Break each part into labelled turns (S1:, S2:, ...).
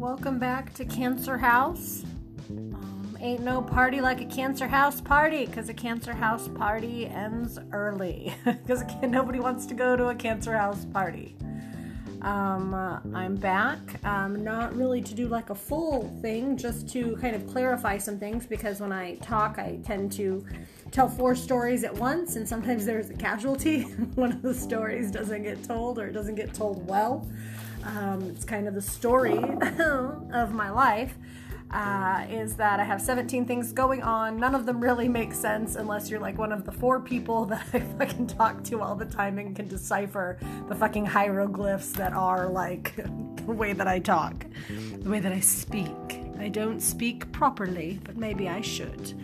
S1: Welcome back to Cancer House. Um, ain't no party like a Cancer House party because a Cancer House party ends early because nobody wants to go to a Cancer House party. Um, uh, I'm back. Um, not really to do like a full thing, just to kind of clarify some things because when I talk, I tend to tell four stories at once, and sometimes there's a casualty. One of the stories doesn't get told or it doesn't get told well. Um, it's kind of the story of my life. Uh, is that I have 17 things going on. None of them really make sense unless you're like one of the four people that I fucking talk to all the time and can decipher the fucking hieroglyphs that are like the way that I talk, the way that I speak. I don't speak properly, but maybe I should.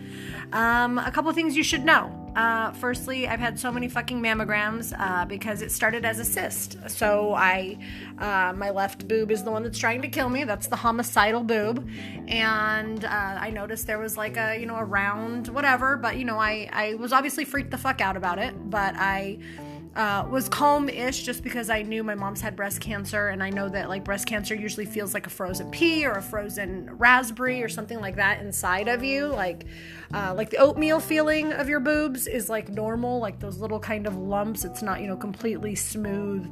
S1: Um, a couple things you should know. Uh, firstly, I've had so many fucking mammograms uh, because it started as a cyst. So I, uh, my left boob is the one that's trying to kill me. That's the homicidal boob, and uh, I noticed there was like a you know a round whatever. But you know I I was obviously freaked the fuck out about it. But I uh, was calm-ish just because I knew my mom's had breast cancer, and I know that like breast cancer usually feels like a frozen pea or a frozen raspberry or something like that inside of you, like uh, like the oatmeal feeling of your boobs is like normal, like those little kind of lumps. It's not you know completely smooth,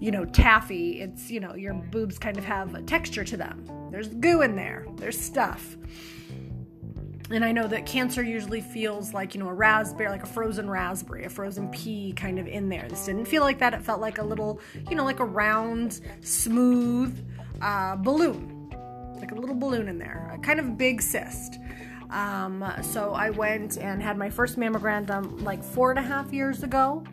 S1: you know taffy. It's you know your boobs kind of have a texture to them. There's goo in there. There's stuff and I know that cancer usually feels like, you know, a raspberry, like a frozen raspberry, a frozen pea kind of in there. This didn't feel like that. It felt like a little, you know, like a round, smooth uh, balloon, like a little balloon in there, a kind of big cyst. Um, so I went and had my first mammogram done like four and a half years ago.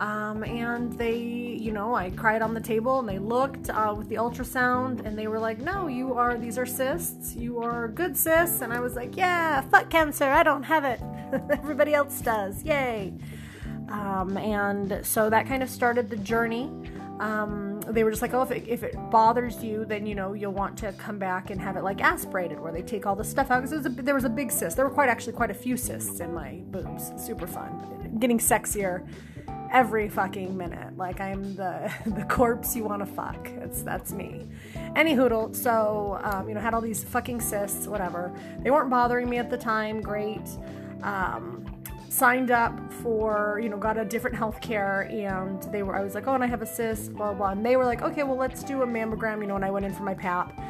S1: Um, and they, you know, I cried on the table and they looked uh, with the ultrasound and they were like, no, you are, these are cysts. You are good cysts. And I was like, yeah, fuck cancer. I don't have it. Everybody else does. Yay. Um, and so that kind of started the journey. Um, they were just like, oh, if it, if it bothers you, then you know you'll want to come back and have it like aspirated, where they take all the stuff out. Because there was a big cyst. There were quite actually quite a few cysts in my boobs. Super fun. Getting sexier every fucking minute. Like I'm the the corpse you want to fuck. It's that's me. Any hoodle. So um, you know, had all these fucking cysts, whatever. They weren't bothering me at the time. Great. Um, signed up for you know got a different health care and they were i was like oh and i have a cyst blah blah and they were like okay well let's do a mammogram you know and i went in for my pap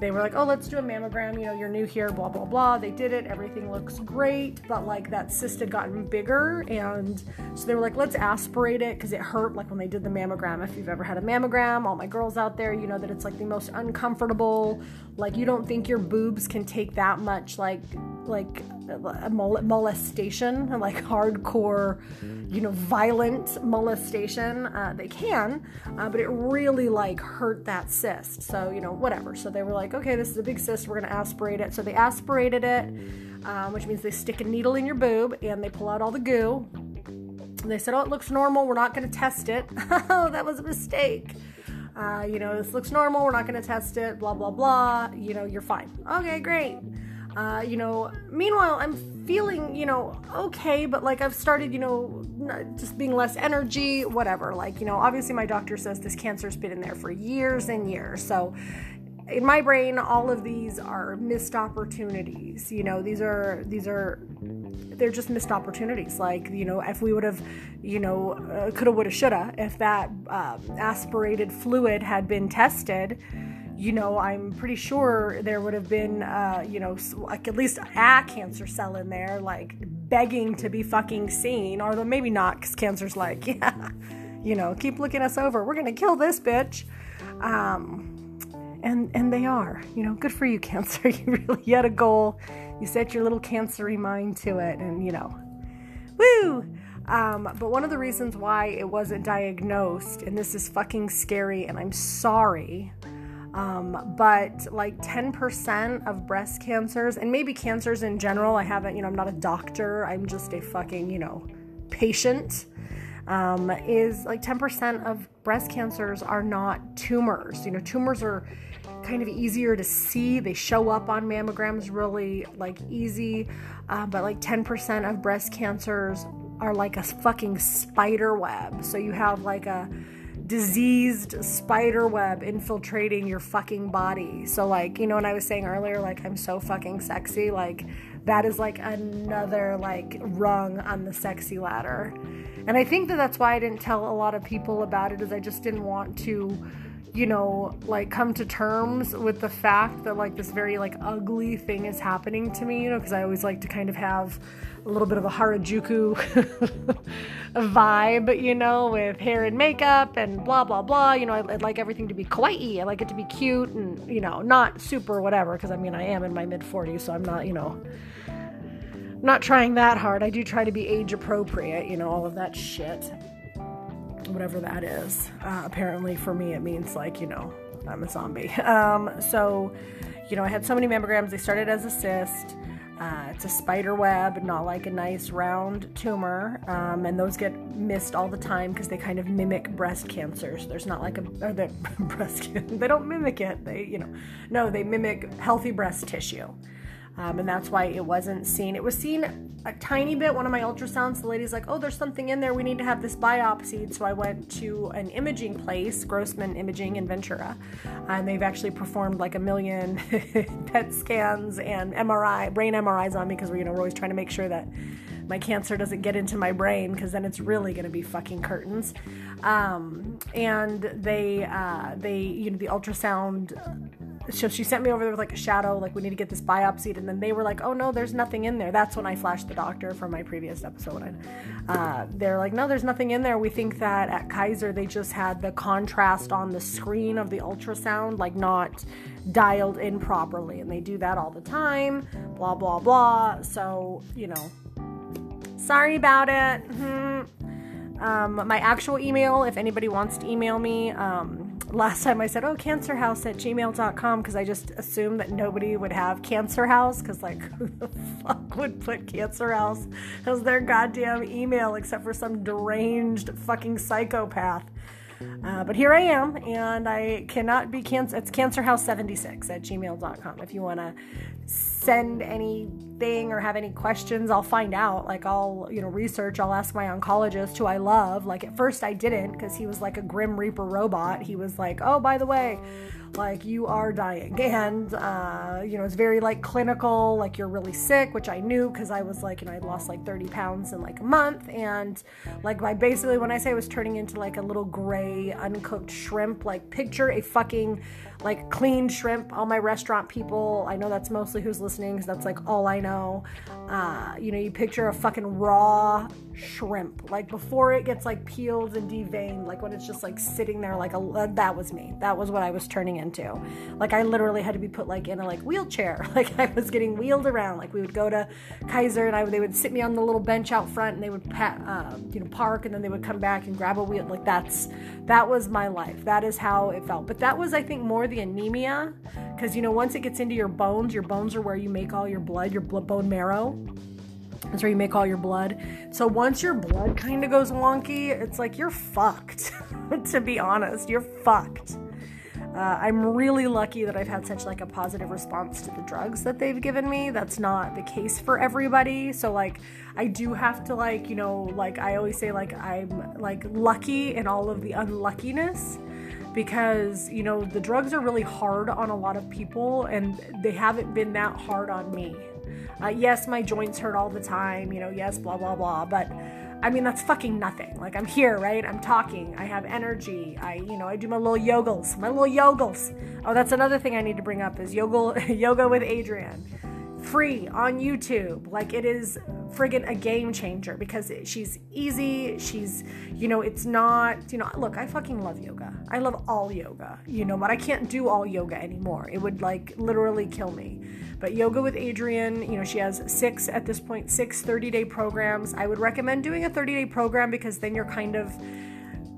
S1: they were like, oh, let's do a mammogram. You know, you're new here, blah, blah, blah. They did it. Everything looks great. But like that cyst had gotten bigger. And so they were like, let's aspirate it because it hurt like when they did the mammogram. If you've ever had a mammogram, all my girls out there, you know that it's like the most uncomfortable. Like you don't think your boobs can take that much like like molestation, like hardcore, you know, violent molestation. Uh, they can, uh, but it really like hurt that cyst. So you know, whatever. So they were like, okay, this is a big cyst. We're gonna aspirate it. So they aspirated it, um, which means they stick a needle in your boob and they pull out all the goo. And they said, oh, it looks normal. We're not gonna test it. oh, that was a mistake. Uh, you know, this looks normal. We're not going to test it. Blah, blah, blah. You know, you're fine. Okay, great. Uh, you know, meanwhile, I'm feeling, you know, okay, but like I've started, you know, just being less energy, whatever. Like, you know, obviously my doctor says this cancer's been in there for years and years. So, in my brain, all of these are missed opportunities. You know, these are, these are, they're just missed opportunities. Like, you know, if we would have, you know, uh, coulda, woulda, shoulda, if that um, aspirated fluid had been tested, you know, I'm pretty sure there would have been, uh, you know, like at least a cancer cell in there, like begging to be fucking seen, or maybe not, because cancer's like, yeah, you know, keep looking us over. We're gonna kill this bitch. Um, and and they are, you know, good for you, cancer. you really you had a goal. You set your little cancery mind to it, and you know, woo. Um, but one of the reasons why it wasn't diagnosed, and this is fucking scary, and I'm sorry, um, but like 10% of breast cancers, and maybe cancers in general, I haven't, you know, I'm not a doctor, I'm just a fucking, you know, patient, um, is like 10% of breast cancers are not tumors. You know, tumors are kind of easier to see, they show up on mammograms really like easy, uh, but like 10% of breast cancers are like a fucking spider web. So you have like a diseased spider web infiltrating your fucking body. So like, you know what I was saying earlier like I'm so fucking sexy like that is like another like rung on the sexy ladder. And I think that that's why I didn't tell a lot of people about it is I just didn't want to you know, like come to terms with the fact that like this very like ugly thing is happening to me, you know, because I always like to kind of have a little bit of a Harajuku vibe, you know, with hair and makeup and blah blah blah. You know, I, would like everything to be kawaii. I like it to be cute and you know, not super whatever. Because I mean, I am in my mid 40s, so I'm not, you know, not trying that hard. I do try to be age appropriate, you know, all of that shit whatever that is. Uh, apparently, for me, it means like, you know, I'm a zombie. Um, so, you know, I had so many mammograms. They started as a cyst. Uh, it's a spider web, not like a nice round tumor, um, and those get missed all the time because they kind of mimic breast cancers. There's not like a or the breast. They don't mimic it. They, you know, no, they mimic healthy breast tissue. Um, and that's why it wasn't seen. It was seen a tiny bit. One of my ultrasounds, the lady's like, "Oh, there's something in there. We need to have this biopsied." So I went to an imaging place, Grossman Imaging in Ventura, and they've actually performed like a million PET scans and MRI, brain MRIs on me because we're you know we're always trying to make sure that my cancer doesn't get into my brain because then it's really going to be fucking curtains. Um, and they uh, they you know the ultrasound so she sent me over there with like a shadow, like we need to get this biopsied, and then they were like, "Oh no, there's nothing in there." That's when I flashed the doctor from my previous episode. Uh, they're like, "No, there's nothing in there." We think that at Kaiser they just had the contrast on the screen of the ultrasound like not dialed in properly, and they do that all the time. Blah blah blah. So you know, sorry about it. Mm-hmm. Um, my actual email, if anybody wants to email me. Um, last time I said, oh, cancerhouse at gmail.com because I just assumed that nobody would have cancer house because, like, who the fuck would put cancer house as their goddamn email except for some deranged fucking psychopath? Uh, but here I am, and I cannot be cancer. It's cancerhouse76 at gmail.com if you want to send anything or have any questions, I'll find out. Like I'll, you know, research, I'll ask my oncologist who I love. Like at first I didn't because he was like a grim reaper robot. He was like, "Oh, by the way, like you are dying. And uh, you know it's very like clinical like you're really sick which i knew because i was like you know i lost like 30 pounds in like a month. And like by basically when i say i was turning into like a little gray uncooked shrimp like picture a fucking like clean shrimp. All my restaurant people, I know that's mostly who's listening because that's like all I know. Uh, you know, you picture a fucking raw shrimp, like before it gets like peeled and deveined, like when it's just like sitting there, like a uh, that was me. That was what I was turning into. Like I literally had to be put like in a like wheelchair. Like I was getting wheeled around. Like we would go to Kaiser and I they would sit me on the little bench out front and they would pat, uh, you know park and then they would come back and grab a wheel. Like that's that was my life. That is how it felt. But that was I think more the anemia because you know once it gets into your bones your bones are where you make all your blood your bone marrow. That's where you make all your blood. So once your blood kind of goes wonky it's like you're fucked to be honest. You're fucked. Uh, i'm really lucky that i've had such like a positive response to the drugs that they've given me. That's not the case for everybody. So like i do have to like you know like i always say like i'm like lucky in all of the unluckiness because you know the drugs are really hard on a lot of people and they haven't been that hard on me. Uh, yes my joints hurt all the time you know yes blah blah blah but i mean that's fucking nothing. Like i'm here right? I'm talking. I have energy. I you know i do my little yogals my little yogals. Oh that's another thing i need to bring up is yoga yoga with adriene free on YouTube. Like it is friggin' a game changer because she's easy. She's, you know, it's not, you know, look, I fucking love yoga. I love all yoga, you know, but I can't do all yoga anymore. It would like literally kill me. But Yoga with Adriene, you know, she has six at this point, six 30 day programs. I would recommend doing a 30 day program because then you're kind of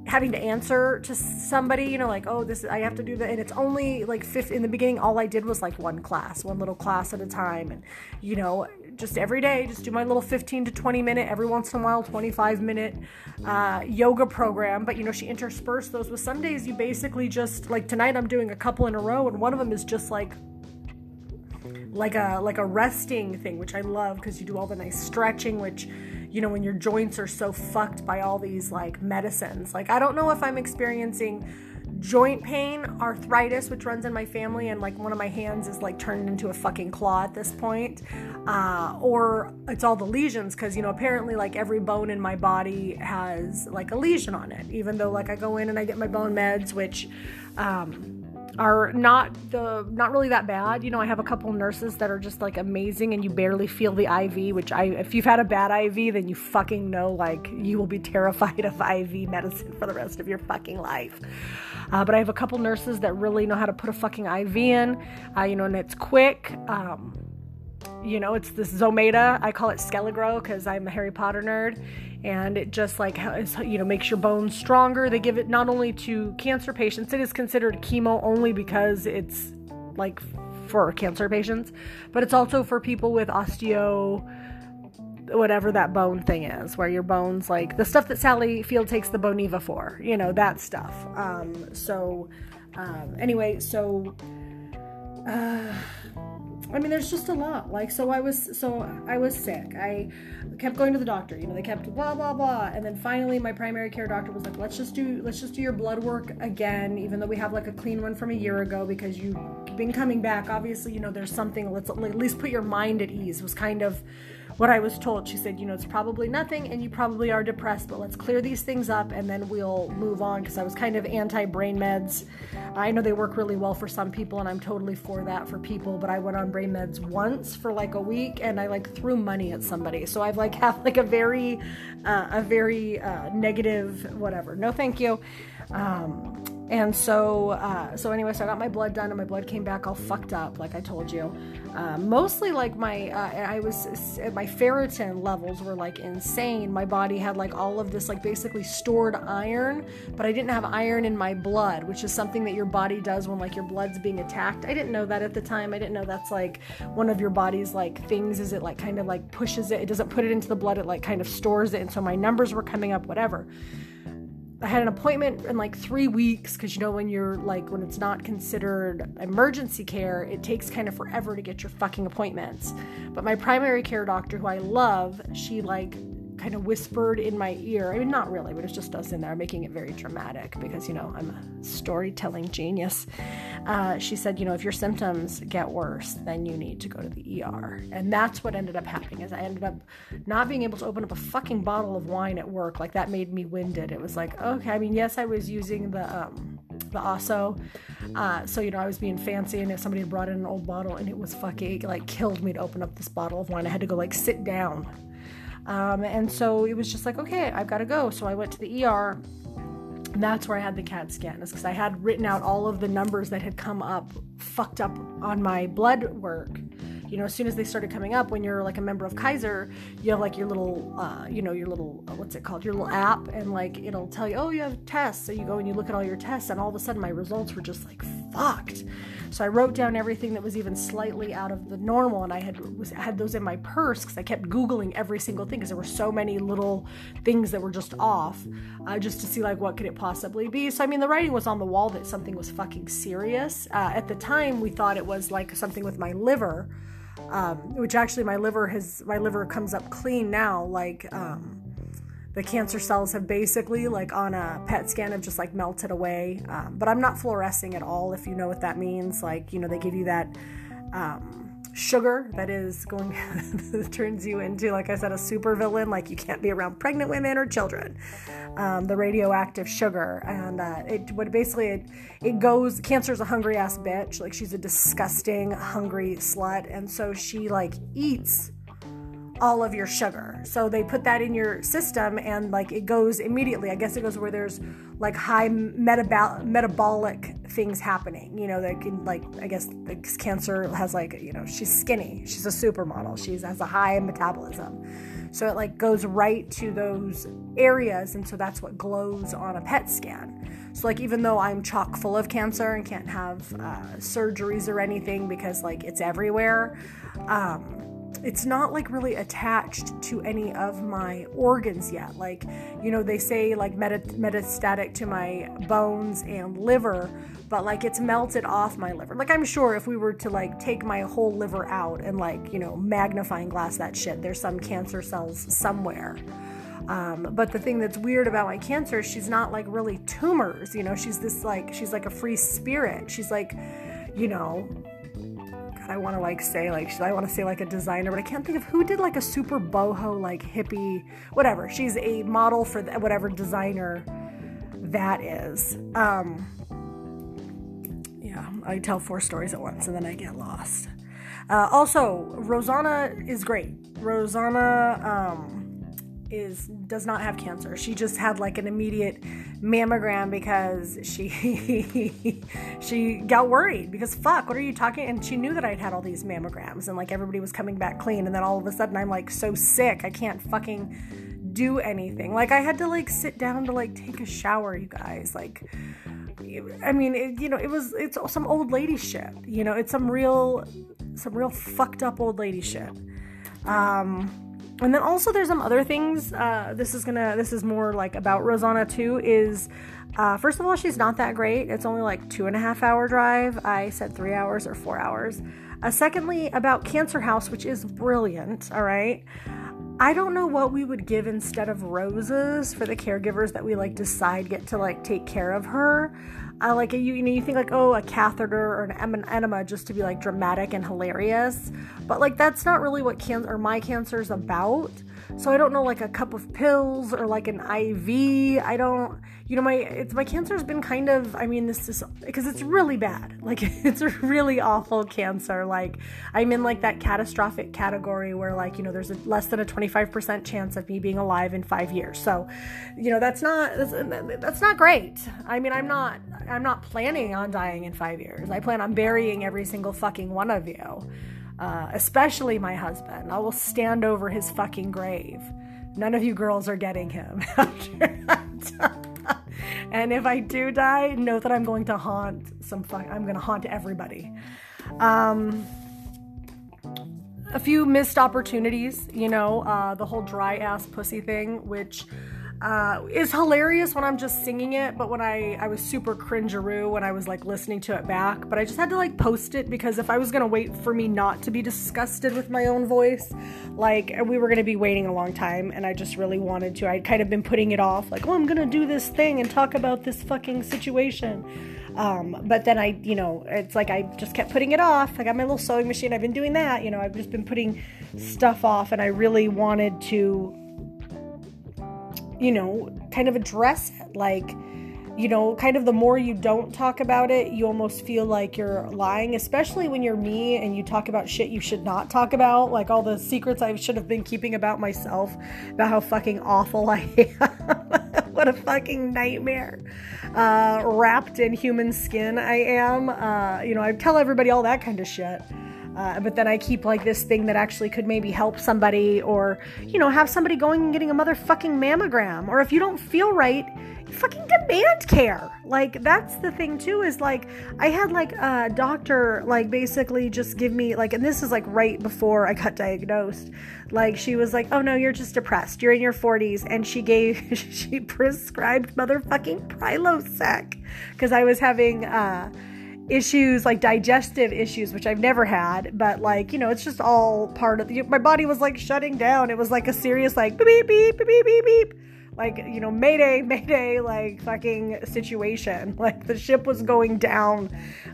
S1: having to answer to somebody, you know, like, oh, this I have to do that, and it's only like fifth in the beginning. All I did was like one class, one little class at a time, and you know, just every day, just do my little 15 to 20 minute, every once in a while, 25 minute uh, yoga program. But you know, she interspersed those with some days you basically just like tonight I'm doing a couple in a row, and one of them is just like like a like a resting thing which i love because you do all the nice stretching which you know, when your joints are so fucked by all these like medicines. Like, I don't know if I'm experiencing joint pain, arthritis, which runs in my family, and like one of my hands is like turned into a fucking claw at this point, uh, or it's all the lesions because you know apparently like every bone in my body has like a lesion on it. Even though like I go in and I get my bone meds, which. Um, are not the not really that bad. You know, I have a couple nurses that are just like amazing and you barely feel the IV, which I if you've had a bad IV, then you fucking know like you will be terrified of IV medicine for the rest of your fucking life. Uh, but I have a couple nurses that really know how to put a fucking IV in, uh, you know, and it's quick. Um, you know, it's this Zometa. I call it Skele-Gro because I'm a Harry Potter nerd, and it just like you know makes your bones stronger. They give it not only to cancer patients. It is considered chemo only because it's like for cancer patients, but it's also for people with osteo whatever that bone thing is, where your bones, like the stuff that Sally Field takes the Boniva for, you know, that stuff. Um, so, um, anyway, so, uh, I mean, there's just a lot. Like, so I was, so I was sick. I kept going to the doctor. You know, they kept blah blah blah, and then finally, my primary care doctor was like, "Let's just do, let's just do your blood work again, even though we have like a clean one from a year ago because you've been coming back. Obviously, you know, there's something. Let's at least put your mind at ease." Was kind of what I was told. She said, you know, it's probably nothing and you probably are depressed, but let's clear these things up and then we'll move on because I was kind of anti brain meds. I know they work really well for some people and I'm totally for that for people, but I went on brain meds once for like a week and I like threw money at somebody. So I've like have like a very, uh, a very uh, negative whatever. No, thank you. Um, and so, uh, so anyway, so I got my blood done, and my blood came back all fucked up, like I told you. Uh, mostly, like my, uh, I was, my ferritin levels were like insane. My body had like all of this, like basically stored iron, but I didn't have iron in my blood, which is something that your body does when like your blood's being attacked. I didn't know that at the time. I didn't know that's like one of your body's like things. Is it like kind of like pushes it? It doesn't put it into the blood. It like kind of stores it, and so my numbers were coming up, whatever. I had an appointment in like three weeks because you know when you're like when it's not considered emergency care, it takes kind of forever to get your fucking appointments. But my primary care doctor, who I love, she like kind of whispered in my ear. I mean, not really, but it's just us in there making it very dramatic because, you know, I'm a storytelling genius. Uh, she said, you know, if your symptoms get worse, then you need to go to the ER. And that's what ended up happening is I ended up not being able to open up a fucking bottle of wine at work. Like that made me winded. It was like, okay, I mean, yes, I was using the, um, the Ah-So. Uh, so, you know, I was being fancy and if somebody had brought in an old bottle and it was fucking like killed me to open up this bottle of wine. I had to go like sit down um, and so it was just like, okay, I've got to go. So I went to the ER. And that's where I had the CAT scan, is because I had written out all of the numbers that had come up, fucked up on my blood work you know, as soon as they started coming up, when you're like a member of Kaiser, you have like your little, uh, you know, your little, uh, what's it called, your little app, and like it'll tell you, oh, you have tests. So you go and you look at all your tests, and all of a sudden my results were just like fucked. So I wrote down everything that was even slightly out of the normal, and I had was had those in my purse because I kept googling every single thing because there were so many little things that were just off, uh, just to see like what could it possibly be. So I mean, the writing was on the wall that something was fucking serious. Uh, at the time, we thought it was like something with my liver um, which actually my liver has my liver comes up clean now like um, the cancer cells have basically like on a pet scan have just like melted away. Um, but i'm not fluorescing at all if you know what that means. Like you know they give you that um, sugar that is going that turns you into like i said a super villain like you can't be around pregnant women or children. Um, the radioactive sugar. And uh, it what basically it, it goes cancer's a hungry ass bitch. Like she's a disgusting hungry slut. And so she like eats all of your sugar. So they put that in your system and like it goes immediately. I guess it goes where there's like high metabol- metabolic things happening. You know, that can like I guess cancer has like, you know, she's skinny. She's a supermodel. She has a high metabolism. So it like goes right to those areas and so that's what glows on a PET scan. So like even though I'm chock full of cancer and can't have uh, surgeries or anything because like it's everywhere, um, it's not like really attached to any of my organs yet. Like, you know, they say like metastatic to my bones and liver, but like it's melted off my liver. Like, I'm sure if we were to like take my whole liver out and like, you know, magnifying glass that shit, there's some cancer cells somewhere. Um, but the thing that's weird about my cancer is she's not like really tumors, you know, she's this like, she's like a free spirit. She's like, you know, God, I want to like say like I want to say like a designer, but I can't think of who did like a super boho like hippie whatever. She's a model for the, whatever designer that is. Um, yeah, I tell four stories at once and then I get lost. Uh, also, Rosanna is great. Rosanna um, is does not have cancer. She just had like an immediate mammogram because she she got worried because fuck, what are you talking? And she knew that I'd had all these mammograms and like everybody was coming back clean, and then all of a sudden I'm like so sick I can't fucking do anything. Like I had to like sit down to like take a shower, you guys. Like I mean, it, you know, it was it's some old lady shit. You know, it's some real some real fucked up old lady shit. Um and then also there's some other things uh, this is gonna this is more like about rosanna too is uh, first of all she's not that great. It's only like two and a half hour drive. I said three hours or four hours. Uh, secondly about cancer house which is brilliant all right? I don't know what we would give instead of roses for the caregivers that we like decide get to like take care of her. Uh, like you, you know, you think like oh a catheter or an enema just to be like dramatic and hilarious, but like that's not really what cancer or my cancer is about. So I don't know like a cup of pills or like an IV. I don't, you know, my it's my cancer's been kind of. I mean, this is because it's really bad. Like it's a really awful cancer. Like I'm in like that catastrophic category where like you know there's a, less than a 25% chance of me being alive in five years. So, you know, that's not that's, that's not great. I mean, I'm not I'm not planning on dying in five years. I plan on burying every single fucking one of you uh, especially my husband. I will stand over his fucking grave. None of you girls are getting him and if I do die, know that I'm going to haunt some fuck. I'm going to haunt everybody. Um, a few missed opportunities, you know, uh, the whole dry ass pussy thing, which uh, is hilarious when I'm just singing it, but when I I was super cringeroo when I was like listening to it back. But I just had to like post it because if I was gonna wait for me not to be disgusted with my own voice, like we were gonna be waiting a long time, and I just really wanted to. I'd kind of been putting it off, like, oh, I'm gonna do this thing and talk about this fucking situation. Um, but then I, you know, it's like I just kept putting it off. I got my little sewing machine. I've been doing that. You know, I've just been putting stuff off, and I really wanted to you know, kind of address it. Like, you know, kind of the more you don't talk about it, you almost feel like you're lying, especially when you're me and you talk about shit you should not talk about, like all the secrets I should have been keeping about myself, about how fucking awful I am. what a fucking nightmare. Uh, wrapped in human skin I am. Uh, you know, I tell everybody all that kind of shit. Uh, but then I keep like this thing that actually could maybe help somebody or, you know, have somebody going and getting a motherfucking mammogram. Or if you don't feel right, fucking demand care. Like, that's the thing too, is like, I had like a doctor, like, basically just give me, like, and this is like right before I got diagnosed. Like, she was like, oh no, you're just depressed. You're in your 40s. And she gave, she prescribed motherfucking Prilosec because I was having, uh, issues like digestive issues which i've never had but like you know it's just all part of the, my body was like shutting down. It was like a serious like beep beep beep beep beep beep like you know mayday mayday like fucking situation. Like the ship was going down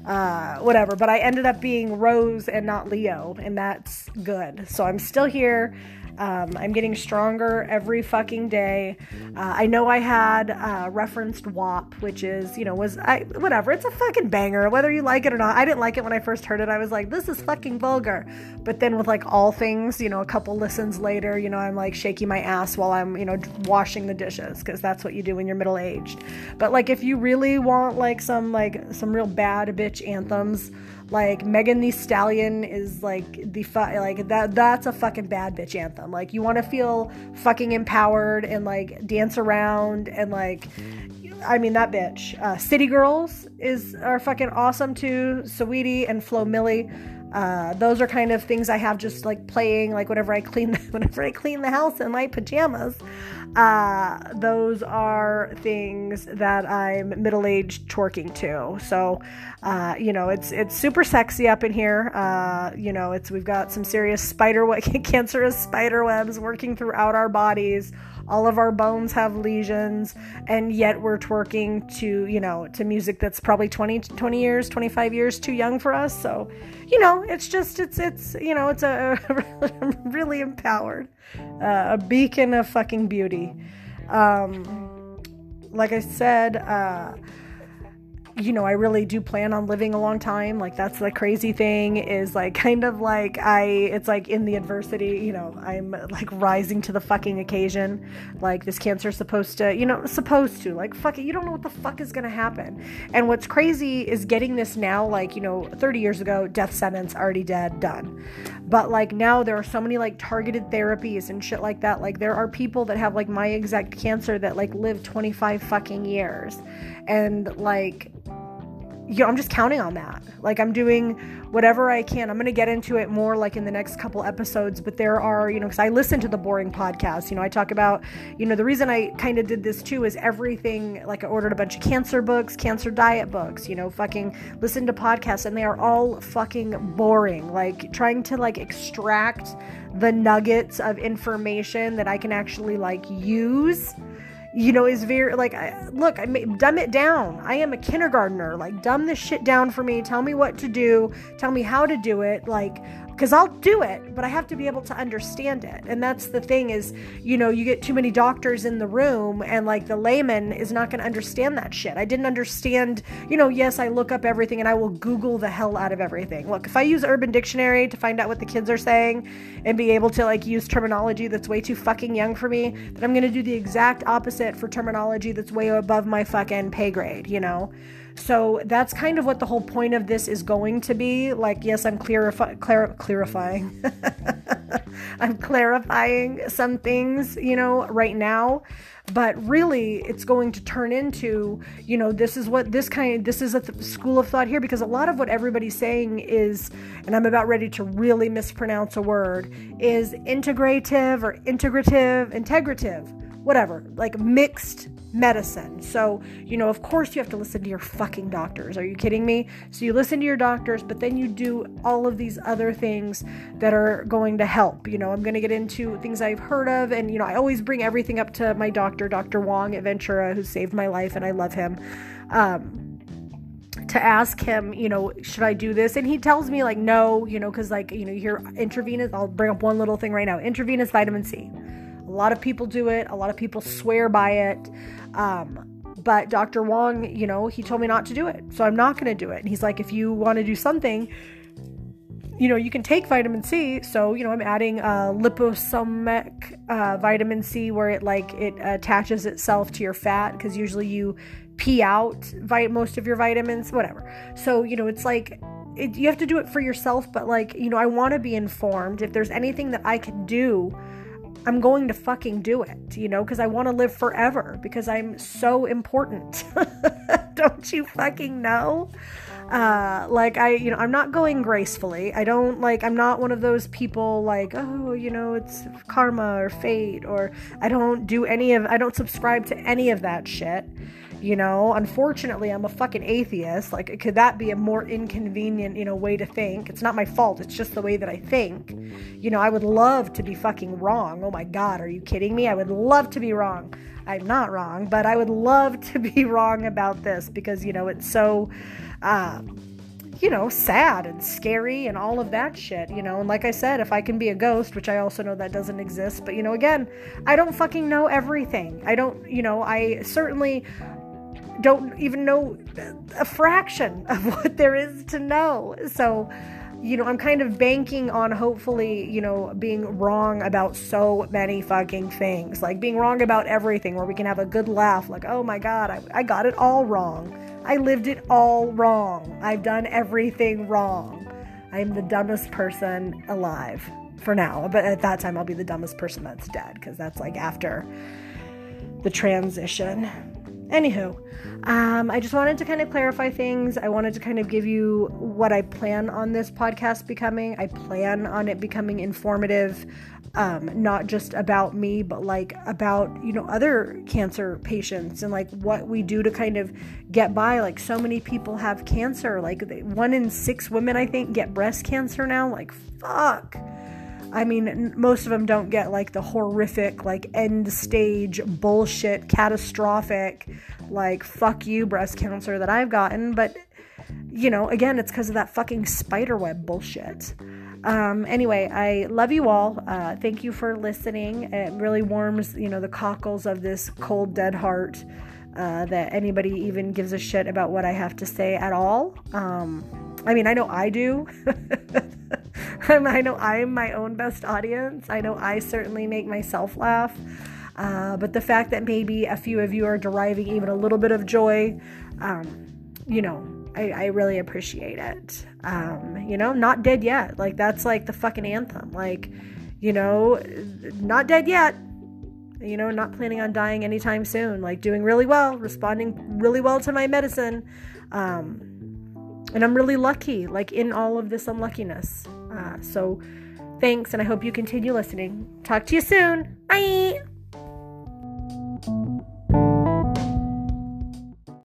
S1: uh whatever but i ended up being rose and not leo and that's good. So i'm still here um, I'm getting stronger every fucking day. Uh, I know I had uh, referenced WAP, which is, you know, was I whatever. It's a fucking banger, whether you like it or not. I didn't like it when I first heard it. I was like, this is fucking vulgar. But then with like all things, you know, a couple listens later, you know, I'm like shaking my ass while I'm, you know, washing the dishes because that's what you do when you're middle aged. But like, if you really want like some like some real bad bitch anthems like Megan Thee Stallion is like the fu- like that that's a fucking bad bitch anthem. Like you want to feel fucking empowered and like dance around and like I mean that bitch. Uh, City Girls is are fucking awesome too. Saweetie and Flo Milli. Uh, those are kind of things I have just like playing, like whenever I clean, whenever I clean the house in my pajamas. Uh, those are things that I'm middle aged twerking to. So, uh, you know, it's it's super sexy up in here. Uh, you know, it's we've got some serious spider cancerous spider webs working throughout our bodies all of our bones have lesions and yet we're twerking to you know to music that's probably 20 20 years 25 years too young for us. So you know it's just it's it's you know it's a really empowered uh, a beacon of fucking beauty. Um like i said uh you know, I really do plan on living a long time. Like that's the crazy thing is like kind of like I it's like in the adversity, you know, I'm like rising to the fucking occasion. Like this cancer's supposed to, you know, supposed to. Like fuck it, you don't know what the fuck is going to happen. And what's crazy is getting this now like, you know, 30 years ago, death sentence already dead, done. But like now there are so many like targeted therapies and shit like that. Like there are people that have like my exact cancer that like live 25 fucking years. And like you know, I'm just counting on that. Like I'm doing whatever I can. I'm going to get into it more like in the next couple episodes, but there are, you know, cuz I listen to the boring podcast. You know, I talk about, you know, the reason I kind of did this too is everything like I ordered a bunch of cancer books, cancer diet books, you know, fucking listen to podcasts and they are all fucking boring. Like trying to like extract the nuggets of information that I can actually like use you know, is very like, I, look, I may, dumb it down. I am a kindergartner. Like, dumb this shit down for me. Tell me what to do. Tell me how to do it. Like, because I'll do it, but I have to be able to understand it. And that's the thing is, you know, you get too many doctors in the room and like the layman is not going to understand that shit. I didn't understand, you know, yes, I look up everything and I will Google the hell out of everything. Look, if I use Urban Dictionary to find out what the kids are saying and be able to like use terminology that's way too fucking young for me, then I'm going to do the exact opposite for terminology that's way above my fucking pay grade, you know? So that's kind of what the whole point of this is going to be. Like, yes, I'm clarifi- clar- clarifying. I'm clarifying some things, you know, right now. But really, it's going to turn into, you know, this is what this kind, this is a th- school of thought here because a lot of what everybody's saying is, and I'm about ready to really mispronounce a word, is integrative or integrative, integrative, whatever, like mixed medicine. So, you know, of course you have to listen to your fucking doctors. Are you kidding me? So you listen to your doctors, but then you do all of these other things that are going to help. You know, I'm going to get into things I've heard of and you know, I always bring everything up to my doctor, Dr. Wong at Ventura, who saved my life and I love him. Um to ask him, you know, should I do this? And he tells me like no, you know, cuz like, you know, you hear intravenous, I'll bring up one little thing right now. Intravenous vitamin C. A lot of people do it. A lot of people swear by it. Um, but Dr. Wong, you know, he told me not to do it. So I'm not going to do it. And he's like, if you want to do something, you know, you can take vitamin C. So, you know, I'm adding uh, liposomic uh, vitamin C where it like it attaches itself to your fat because usually you pee out most of your vitamins, whatever. So, you know, it's like it, you have to do it for yourself, but like, you know, I want to be informed. If there's anything that I can do I'm going to fucking do it, you know, because I want to live forever because I'm so important. don't you fucking know? Uh, like I, you know, I'm not going gracefully. I don't like, I'm not one of those people like, oh, you know, it's karma or fate, or I don't do any of, I don't subscribe to any of that shit. You know, unfortunately, I'm a fucking atheist. Like, could that be a more inconvenient, you know, way to think? It's not my fault. It's just the way that I think. You know, I would love to be fucking wrong. Oh my God, are you kidding me? I would love to be wrong. I'm not wrong, but I would love to be wrong about this because, you know, it's so, uh, you know, sad and scary and all of that shit, you know. And like I said, if I can be a ghost, which I also know that doesn't exist, but you know, again, I don't fucking know everything. I don't, you know, I certainly don't even know a fraction of what there is to know. So, you know, I'm kind of banking on hopefully, you know, being wrong about so many fucking things. Like being wrong about everything where we can have a good laugh. Like, oh my God, I, I got it all wrong. I lived it all wrong. I've done everything wrong. I am the dumbest person alive for now. But at that time, I'll be the dumbest person that's dead because that's like after the transition. Anywho, um, I just wanted to kind of clarify things. I wanted to kind of give you what I plan on this podcast becoming. I plan on it becoming informative, um, not just about me, but like about, you know, other cancer patients and like what we do to kind of get by. Like, so many people have cancer. Like, one in six women, I think, get breast cancer now. Like, fuck. I mean, most of them don't get like the horrific, like end stage bullshit, catastrophic, like fuck you breast cancer that I've gotten. But, you know, again, it's because of that fucking spiderweb bullshit. Um, anyway, I love you all. Uh, thank you for listening. It really warms, you know, the cockles of this cold, dead heart uh, that anybody even gives a shit about what I have to say at all. Um, I mean, I know I do. I know I'm my own best audience. I know I certainly make myself laugh. Uh, but the fact that maybe a few of you are deriving even a little bit of joy, um, you know, I, I, really appreciate it. Um, you know, not dead yet. Like, that's like the fucking anthem. Like, you know, not dead yet. You know, not planning on dying anytime soon. Like, doing really well, responding really well to my medicine. Um, and I'm really lucky, like in all of this unluckiness. Uh, so thanks, and I hope you continue listening. Talk to you soon. Bye.